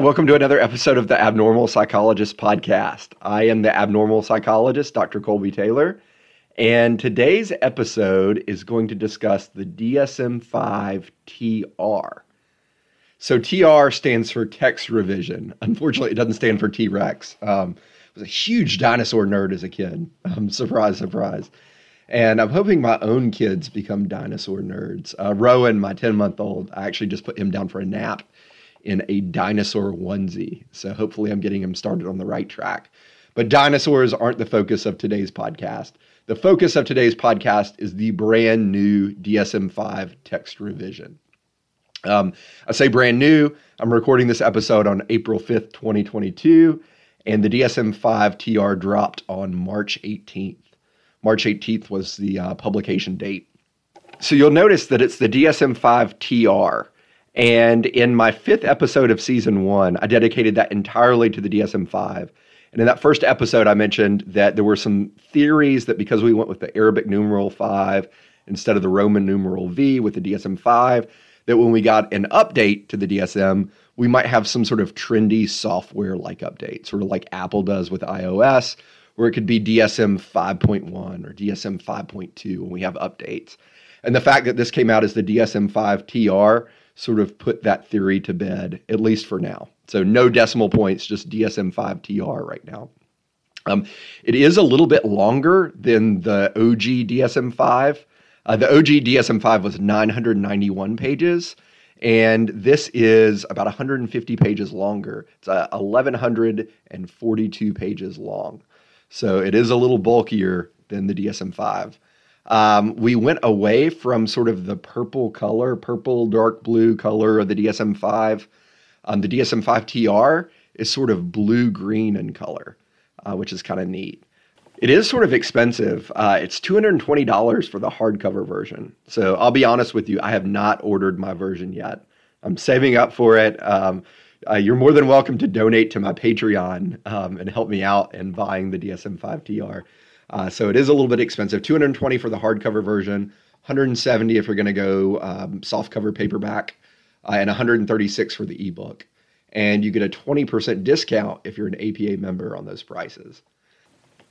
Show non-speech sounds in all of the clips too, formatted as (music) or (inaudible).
Welcome to another episode of the Abnormal Psychologist podcast. I am the abnormal psychologist, Dr. Colby Taylor, and today's episode is going to discuss the DSM 5 TR. So, TR stands for text revision. Unfortunately, it doesn't stand for T Rex. Um, I was a huge dinosaur nerd as a kid. Um, surprise, surprise. And I'm hoping my own kids become dinosaur nerds. Uh, Rowan, my 10 month old, I actually just put him down for a nap in a dinosaur onesie. So hopefully I'm getting him started on the right track. But dinosaurs aren't the focus of today's podcast. The focus of today's podcast is the brand new DSM 5 text revision. Um, I say brand new. I'm recording this episode on April 5th, 2022, and the DSM 5 TR dropped on March 18th. March 18th was the uh, publication date. So you'll notice that it's the DSM 5 TR. And in my fifth episode of season one, I dedicated that entirely to the DSM 5. And in that first episode, I mentioned that there were some theories that because we went with the Arabic numeral 5 instead of the Roman numeral V with the DSM 5, that when we got an update to the DSM, we might have some sort of trendy software like update, sort of like Apple does with iOS, where it could be DSM 5.1 or DSM 5.2 when we have updates. And the fact that this came out as the DSM 5 TR sort of put that theory to bed, at least for now. So no decimal points, just DSM-5 TR right now. Um, it is a little bit longer than the OG DSM-5. Uh, the OG DSM-5 was 991 pages, and this is about 150 pages longer. It's uh, 1,142 pages long. So it is a little bulkier than the DSM-5. Um, we went away from sort of the purple color, purple, dark blue color of the DSM 5. Um, the DSM 5 TR is sort of blue green in color, uh, which is kind of neat. It is sort of expensive. Uh, it's $220 for the hardcover version. So I'll be honest with you, I have not ordered my version yet. I'm saving up for it. Um, uh, you're more than welcome to donate to my Patreon um, and help me out in buying the DSM 5 TR. Uh, so it is a little bit expensive. 220 for the hardcover version, 170 if you're going to go um, soft cover paperback, uh, and 136 for the ebook. And you get a 20% discount if you're an APA member on those prices.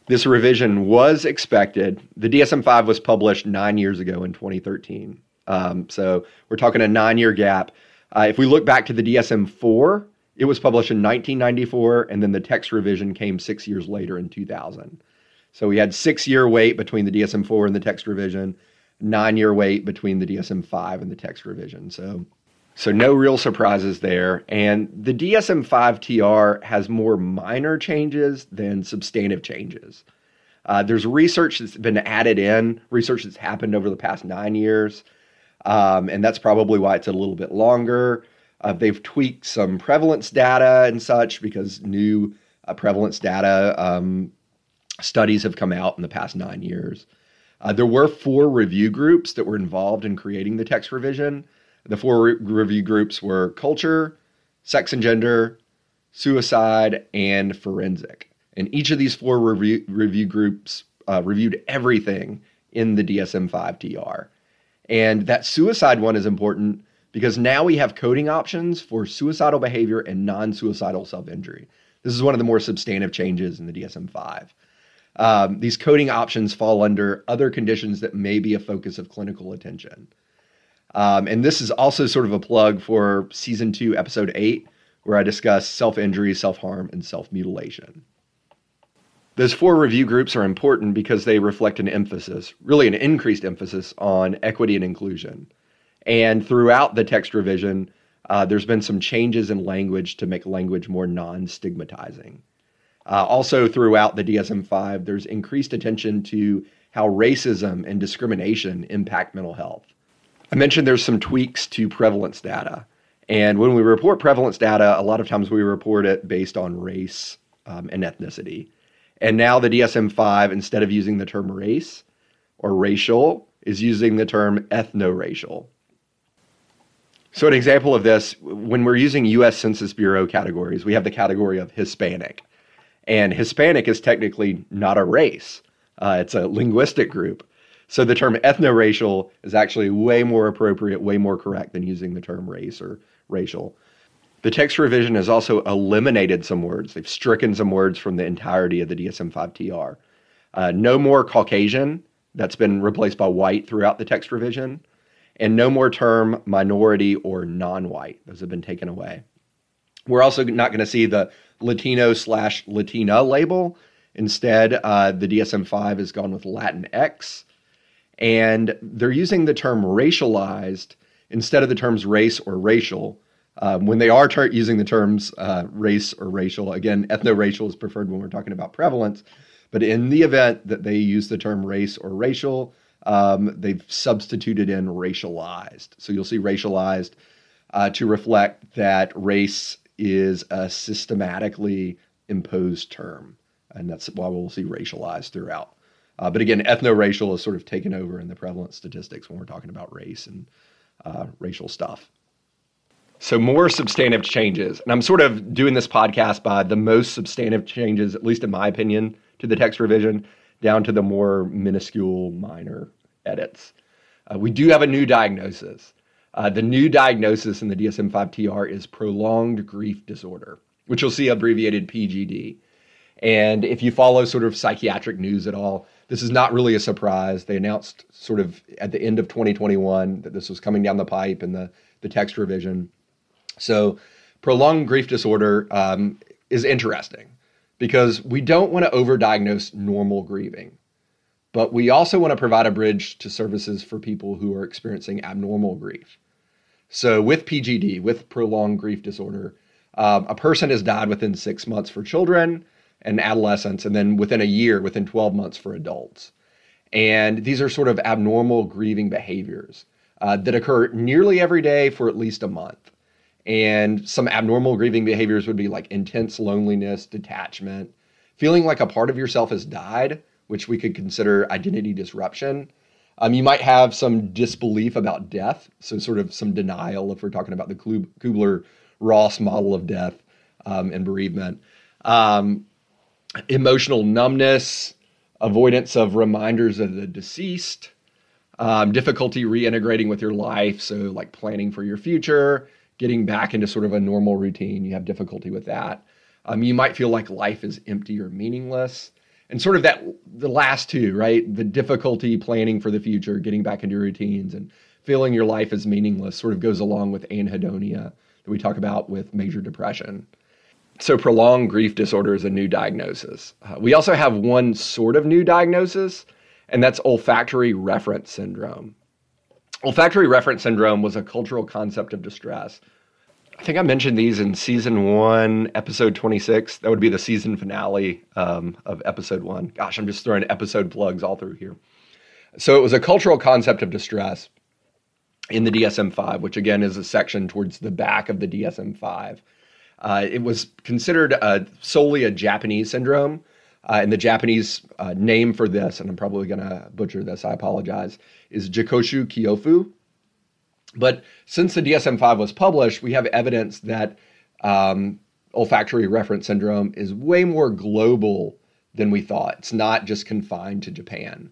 This revision was expected. The DSM 5 was published nine years ago in 2013. Um, so we're talking a nine year gap. Uh, if we look back to the DSM 4, it was published in 1994, and then the text revision came six years later in 2000. So we had six year wait between the DSM 4 and the text revision, nine year wait between the DSM 5 and the text revision. So so no real surprises there. And the DSM 5 TR has more minor changes than substantive changes. Uh, there's research that's been added in, research that's happened over the past nine years. Um, and that's probably why it's a little bit longer. Uh, they've tweaked some prevalence data and such because new uh, prevalence data um, studies have come out in the past nine years. Uh, there were four review groups that were involved in creating the text revision. The four re- review groups were culture, sex and gender, suicide, and forensic. And each of these four review, review groups uh, reviewed everything in the DSM 5 TR. And that suicide one is important because now we have coding options for suicidal behavior and non suicidal self injury. This is one of the more substantive changes in the DSM 5. Um, these coding options fall under other conditions that may be a focus of clinical attention. Um, and this is also sort of a plug for season two, episode eight, where I discuss self injury, self harm, and self mutilation. Those four review groups are important because they reflect an emphasis, really an increased emphasis on equity and inclusion. And throughout the text revision, uh, there's been some changes in language to make language more non stigmatizing. Uh, also, throughout the DSM 5, there's increased attention to how racism and discrimination impact mental health. I mentioned there's some tweaks to prevalence data. And when we report prevalence data, a lot of times we report it based on race um, and ethnicity. And now the DSM 5, instead of using the term race or racial, is using the term ethno-racial. So, an example of this, when we're using US Census Bureau categories, we have the category of Hispanic. And Hispanic is technically not a race, uh, it's a linguistic group. So the term ethno-racial is actually way more appropriate, way more correct than using the term race or racial. The text revision has also eliminated some words. They've stricken some words from the entirety of the DSM 5 TR. Uh, no more Caucasian, that's been replaced by white throughout the text revision. And no more term minority or non white. Those have been taken away. We're also not going to see the Latino slash Latina label. Instead, uh, the DSM 5 has gone with Latinx. And they're using the term racialized instead of the terms race or racial. Um, when they are ter- using the terms uh, race or racial, again, ethno-racial is preferred when we're talking about prevalence. But in the event that they use the term race or racial, um, they've substituted in racialized. So you'll see racialized uh, to reflect that race is a systematically imposed term. And that's why we'll see racialized throughout. Uh, but again, ethno-racial is sort of taken over in the prevalence statistics when we're talking about race and uh, racial stuff. So more substantive changes, and I'm sort of doing this podcast by the most substantive changes, at least in my opinion, to the text revision, down to the more minuscule, minor edits. Uh, we do have a new diagnosis. Uh, the new diagnosis in the DSM-5 TR is prolonged grief disorder, which you'll see abbreviated PGD. And if you follow sort of psychiatric news at all, this is not really a surprise. They announced sort of at the end of 2021 that this was coming down the pipe in the, the text revision. So, prolonged grief disorder um, is interesting because we don't want to overdiagnose normal grieving, but we also want to provide a bridge to services for people who are experiencing abnormal grief. So, with PGD, with prolonged grief disorder, um, a person has died within six months for children and adolescents, and then within a year, within 12 months for adults. And these are sort of abnormal grieving behaviors uh, that occur nearly every day for at least a month. And some abnormal grieving behaviors would be like intense loneliness, detachment, feeling like a part of yourself has died, which we could consider identity disruption. Um, you might have some disbelief about death, so sort of some denial if we're talking about the Kubler Ross model of death um, and bereavement. Um, emotional numbness, avoidance of reminders of the deceased, um, difficulty reintegrating with your life. So, like planning for your future, getting back into sort of a normal routine, you have difficulty with that. Um, you might feel like life is empty or meaningless. And sort of that, the last two, right? The difficulty planning for the future, getting back into routines, and feeling your life is meaningless sort of goes along with anhedonia that we talk about with major depression. So, prolonged grief disorder is a new diagnosis. Uh, we also have one sort of new diagnosis, and that's olfactory reference syndrome. Olfactory reference syndrome was a cultural concept of distress. I think I mentioned these in season one, episode 26. That would be the season finale um, of episode one. Gosh, I'm just throwing episode plugs all through here. So, it was a cultural concept of distress in the DSM 5, which again is a section towards the back of the DSM 5. Uh, it was considered uh, solely a Japanese syndrome. Uh, and the Japanese uh, name for this, and I'm probably going to butcher this, I apologize, is Jikoshu Kyofu. But since the DSM 5 was published, we have evidence that um, olfactory reference syndrome is way more global than we thought. It's not just confined to Japan.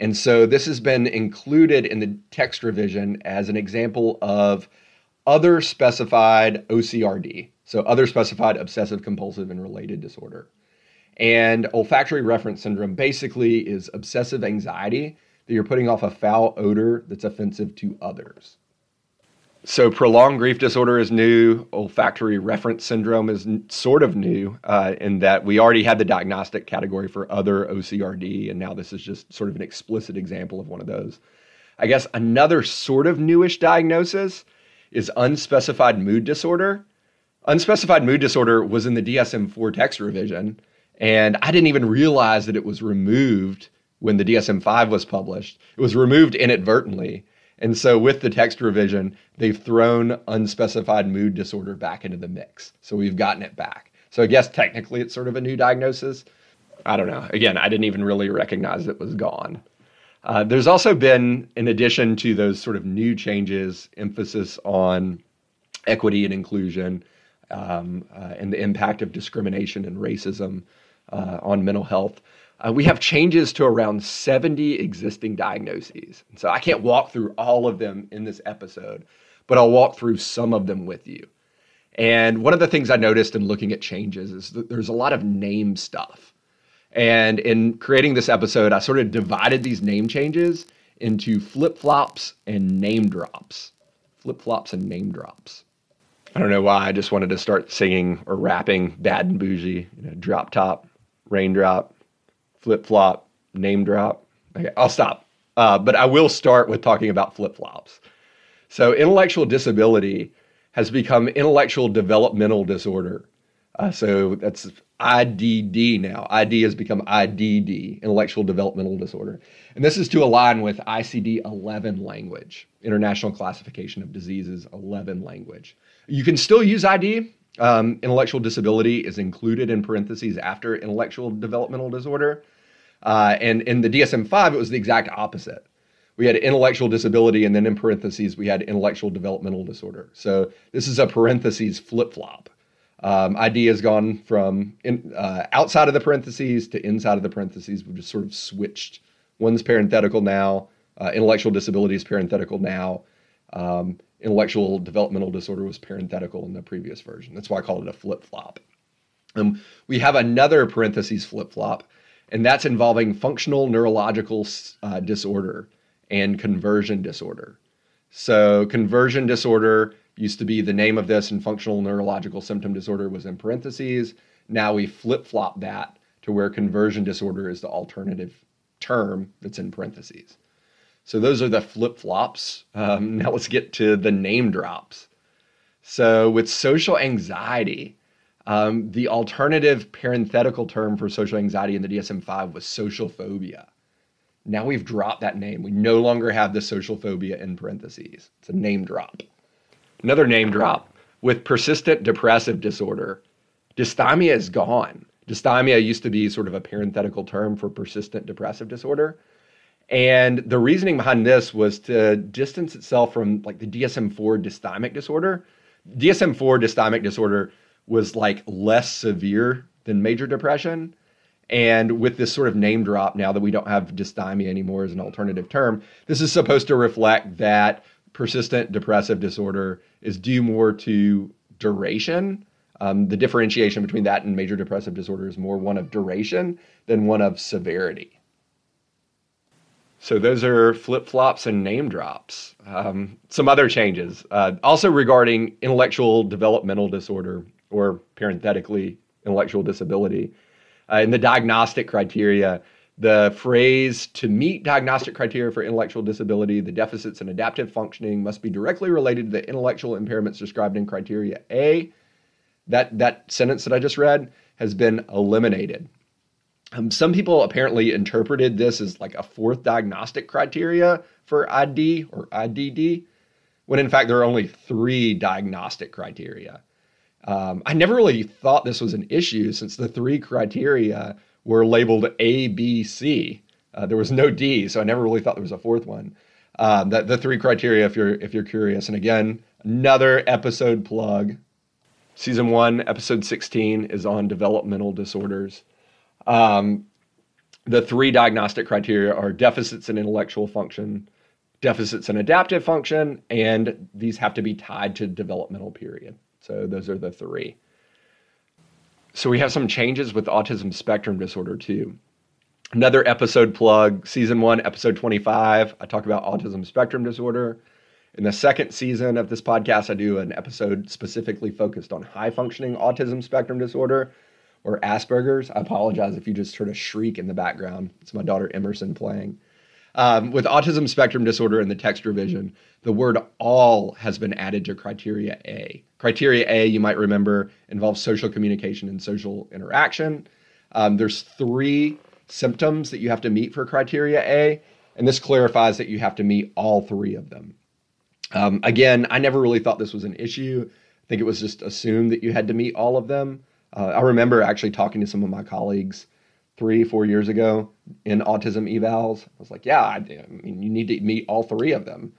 And so this has been included in the text revision as an example of other specified OCRD, so other specified obsessive compulsive and related disorder. And olfactory reference syndrome basically is obsessive anxiety that you're putting off a foul odor that's offensive to others. So, prolonged grief disorder is new. Olfactory reference syndrome is n- sort of new uh, in that we already had the diagnostic category for other OCRD, and now this is just sort of an explicit example of one of those. I guess another sort of newish diagnosis is unspecified mood disorder. Unspecified mood disorder was in the DSM 4 text revision, and I didn't even realize that it was removed when the DSM 5 was published. It was removed inadvertently. And so, with the text revision, they've thrown unspecified mood disorder back into the mix. So, we've gotten it back. So, I guess technically it's sort of a new diagnosis. I don't know. Again, I didn't even really recognize it was gone. Uh, there's also been, in addition to those sort of new changes, emphasis on equity and inclusion um, uh, and the impact of discrimination and racism uh, on mental health. Uh, we have changes to around 70 existing diagnoses. So I can't walk through all of them in this episode, but I'll walk through some of them with you. And one of the things I noticed in looking at changes is that there's a lot of name stuff. And in creating this episode, I sort of divided these name changes into flip flops and name drops. Flip flops and name drops. I don't know why. I just wanted to start singing or rapping bad and boujee, you know, drop top, raindrop, flip flop, name drop. Okay, I'll stop. Uh, but I will start with talking about flip flops. So, intellectual disability has become intellectual developmental disorder. Uh, so that's IDD now. ID has become IDD, intellectual developmental disorder. And this is to align with ICD 11 language, International Classification of Diseases 11 language. You can still use ID. Um, intellectual disability is included in parentheses after intellectual developmental disorder. Uh, and in the DSM 5, it was the exact opposite. We had intellectual disability, and then in parentheses, we had intellectual developmental disorder. So this is a parentheses flip flop. Um, ID has gone from in, uh, outside of the parentheses to inside of the parentheses. We've just sort of switched. One's parenthetical now. Uh, intellectual disability is parenthetical now. Um, intellectual developmental disorder was parenthetical in the previous version. That's why I call it a flip flop. Um, we have another parentheses flip flop, and that's involving functional neurological uh, disorder and conversion disorder. So, conversion disorder used to be the name of this, and functional neurological symptom disorder was in parentheses. Now we flip flop that to where conversion disorder is the alternative term that's in parentheses. So those are the flip flops. Um, (laughs) now let's get to the name drops. So with social anxiety, um, the alternative parenthetical term for social anxiety in the DSM 5 was social phobia. Now we've dropped that name. We no longer have the social phobia in parentheses. It's a name drop. Another name drop with persistent depressive disorder. Dysthymia is gone. Dysthymia used to be sort of a parenthetical term for persistent depressive disorder. And the reasoning behind this was to distance itself from like the DSM 4 dysthymic disorder. DSM 4 dysthymic disorder was like less severe than major depression. And with this sort of name drop, now that we don't have dysthymia anymore as an alternative term, this is supposed to reflect that persistent depressive disorder is due more to duration. Um, the differentiation between that and major depressive disorder is more one of duration than one of severity. So those are flip flops and name drops. Um, some other changes, uh, also regarding intellectual developmental disorder, or parenthetically, intellectual disability. Uh, in the diagnostic criteria, the phrase to meet diagnostic criteria for intellectual disability, the deficits in adaptive functioning must be directly related to the intellectual impairments described in criteria A. That, that sentence that I just read has been eliminated. Um, some people apparently interpreted this as like a fourth diagnostic criteria for ID or IDD, when in fact there are only three diagnostic criteria. Um, I never really thought this was an issue since the three criteria were labeled A, B, C. Uh, there was no D, so I never really thought there was a fourth one. Um, that the three criteria, if you're if you're curious, and again, another episode plug. Season one, episode sixteen, is on developmental disorders. Um, the three diagnostic criteria are deficits in intellectual function, deficits in adaptive function, and these have to be tied to developmental period. So those are the three. So we have some changes with autism spectrum disorder too. Another episode plug, season one, episode 25. I talk about autism spectrum disorder. In the second season of this podcast, I do an episode specifically focused on high functioning autism spectrum disorder or Asperger's. I apologize if you just heard a shriek in the background. It's my daughter Emerson playing. Um, with autism spectrum disorder in the text revision, the word all has been added to criteria A. Criteria A, you might remember, involves social communication and social interaction. Um, there's three symptoms that you have to meet for criteria A, and this clarifies that you have to meet all three of them. Um, again, I never really thought this was an issue. I think it was just assumed that you had to meet all of them. Uh, I remember actually talking to some of my colleagues three, four years ago in autism evals. I was like, yeah, I, I mean, you need to meet all three of them.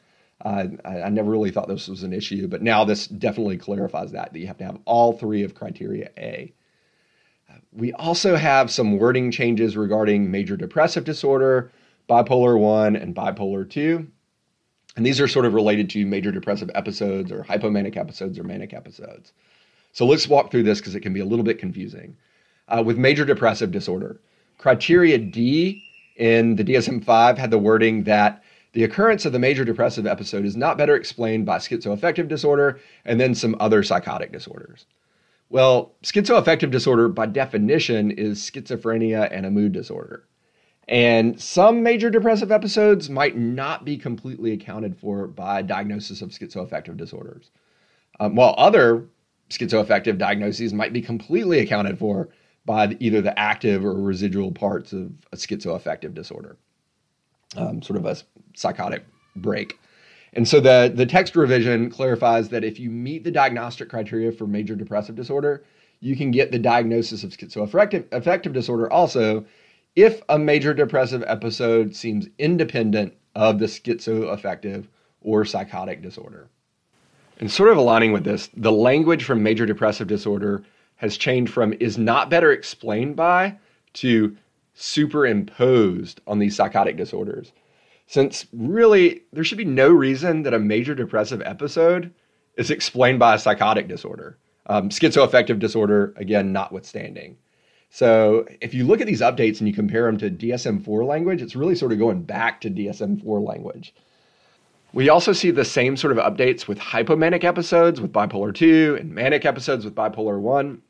Uh, I, I, never really thought this was an issue, but now this definitely clarifies that, that you have to have all three of criteria A. We also have some wording changes regarding major depressive disorder, bipolar 1, and bipolar 2. And these are sort of related to major depressive episodes or hypomanic episodes or manic episodes. So let's walk through this because it can be a little bit confusing. Uh, with major depressive disorder, criteria D in the DSM 5 had the wording that the occurrence of the major depressive episode is not better explained by schizoaffective disorder and then some other psychotic disorders. Well, schizoaffective disorder, by definition, is schizophrenia and a mood disorder. And some major depressive episodes might not be completely accounted for by diagnosis of schizoaffective disorders, um, while other schizoaffective diagnoses might be completely accounted for by either the active or residual parts of a schizoaffective disorder, um, sort of a psychotic break. And so the, the text revision clarifies that if you meet the diagnostic criteria for major depressive disorder, you can get the diagnosis of schizoaffective disorder also if a major depressive episode seems independent of the schizoaffective or psychotic disorder. And sort of aligning with this, the language from major depressive disorder has changed from is not better explained by to superimposed on these psychotic disorders. Since really, there should be no reason that a major depressive episode is explained by a psychotic disorder. Um, schizoaffective disorder, again, notwithstanding. So if you look at these updates and you compare them to DSM 4 language, it's really sort of going back to DSM 4 language. We also see the same sort of updates with hypomanic episodes with bipolar 2 and manic episodes with bipolar 1.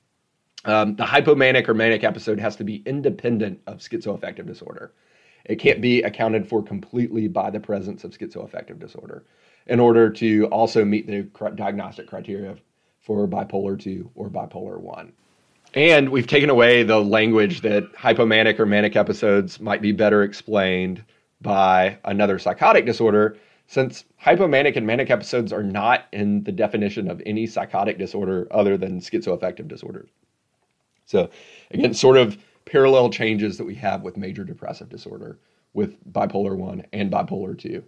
Um, the hypomanic or manic episode has to be independent of schizoaffective disorder. It can't be accounted for completely by the presence of schizoaffective disorder in order to also meet the diagnostic criteria for bipolar 2 or bipolar 1. And we've taken away the language that hypomanic or manic episodes might be better explained by another psychotic disorder, since hypomanic and manic episodes are not in the definition of any psychotic disorder other than schizoaffective disorders. So, again, sort of parallel changes that we have with major depressive disorder with bipolar 1 and bipolar 2.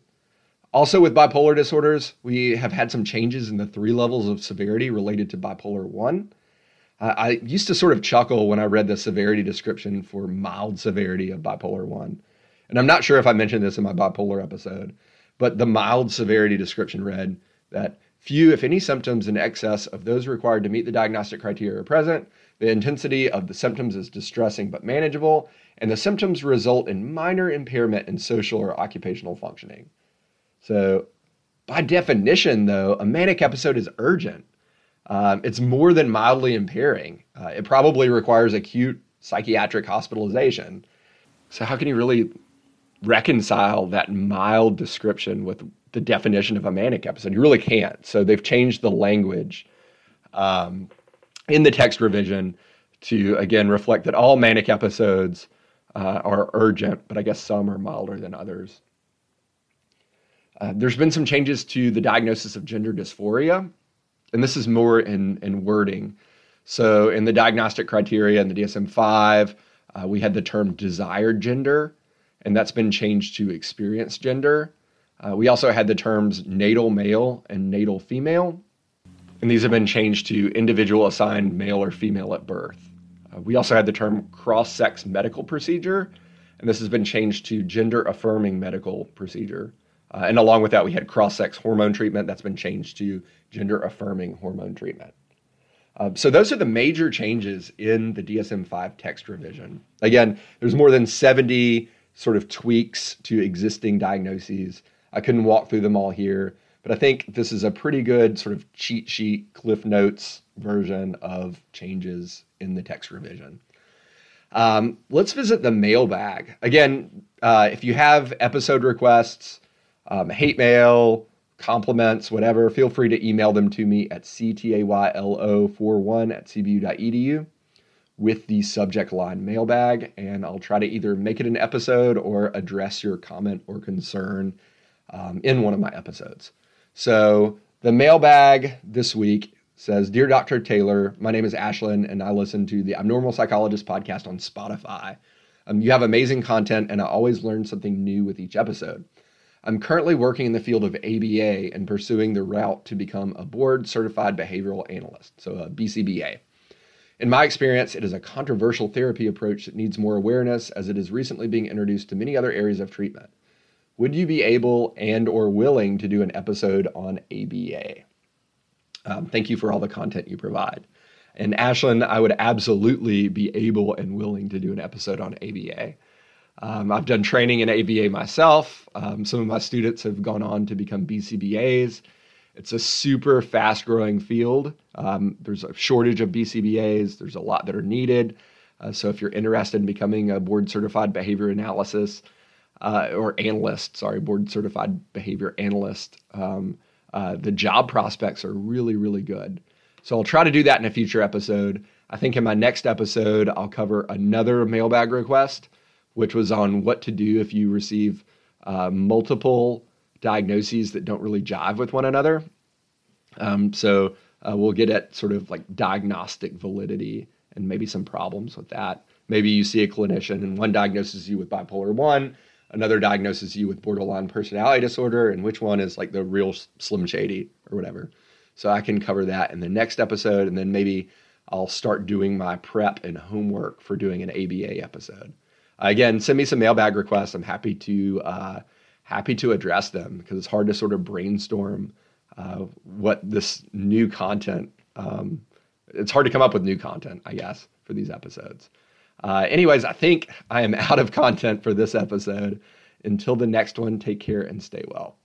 Also, with bipolar disorders, we have had some changes in the three levels of severity related to bipolar 1 I used to sort of chuckle when I read the severity description for mild severity of bipolar 1. And I'm not sure if I mentioned this in my bipolar episode, but the mild severity description read that few, if any, symptoms in excess of those required to meet the diagnostic criteria are present. The intensity of the symptoms is distressing but manageable, and the symptoms result in minor impairment in social or occupational functioning. So, by definition, though, a manic episode is urgent um, it's more than mildly impairing. Uh, it probably requires acute psychiatric hospitalization. So, how can you really reconcile that mild description with the definition of a manic episode? You really can't. So, they've changed the language um, in the text revision to, again, reflect that all manic episodes uh, are urgent, but I guess some are milder than others. Uh, there's been some changes to the diagnosis of gender dysphoria and this is more in, in wording. So in the diagnostic criteria in the DSM 5, uh, we had the term desired gender, and that's been changed to experienced gender. Uh, we also had the terms natal male and natal female, and these have been changed to individual assigned male or female at birth. Uh, we also had the term cross sex medical procedure, and this has been changed to gender affirming medical procedure. Uh, and along with that, we had cross sex hormone treatment that's been changed to gender affirming hormone treatment. Uh, so those are the major changes in the DSM 5 text revision. Again, there's more than 70 sort of tweaks to existing diagnoses. I couldn't walk through them all here, but I think this is a pretty good sort of cheat sheet, Cliff Notes version of changes in the text revision. Um, let's visit the mailbag. Again, uh, if you have episode requests, um, hate mail, compliments, whatever, feel free to email them to me at ctaylo41 at cbu.edu with the subject line mailbag, and I'll try to either make it an episode or address your comment or concern um, in one of my episodes. So the mailbag this week says, Dear Dr. Taylor, my name is Ashlyn, and I listen to the Abnormal Psychologist podcast on Spotify. Um, you have amazing content, and I always learn something new with each episode. I'm currently working in the field of ABA and pursuing the route to become a board certified behavioral analyst, so a BCBA. In my experience, it is a controversial therapy approach that needs more awareness as it is recently being introduced to many other areas of treatment. Would you be able and or willing to do an episode on ABA? Um, thank you for all the content you provide. And Ashlyn, I would absolutely be able and willing to do an episode on ABA. Um, I've done training in ABA myself. Um, some of my students have gone on to become BCBAs. It's a super fast growing field. Um, there's a shortage of BCBAs, there's a lot that are needed. Uh, so if you're interested in becoming a board certified behavior analysis uh, or analyst, sorry, board certified behavior analyst, um, uh, the job prospects are really, really good. So I'll try to do that in a future episode. I think in my next episode, I'll cover another mailbag request, which was on what to do if you receive uh, multiple diagnoses that don't really jive with one another. Um, so uh, we'll get at sort of like diagnostic validity and maybe some problems with that. Maybe you see a clinician and one diagnoses you with bipolar 1, another diagnoses you with borderline personality disorder, and which one is like the real slim shady or whatever. So I can cover that in the next episode, and then maybe I'll start doing my prep and homework for doing an ABA episode. again, send me some mailbag requests. I'm happy to uh, happy to address them because it's hard to sort of brainstorm uh, what this new content. Um, it's hard to come up with new content, I guess, for these episodes. Uh, anyways, I think I am (laughs) out of content for this episode. Until the next one, take care and stay well.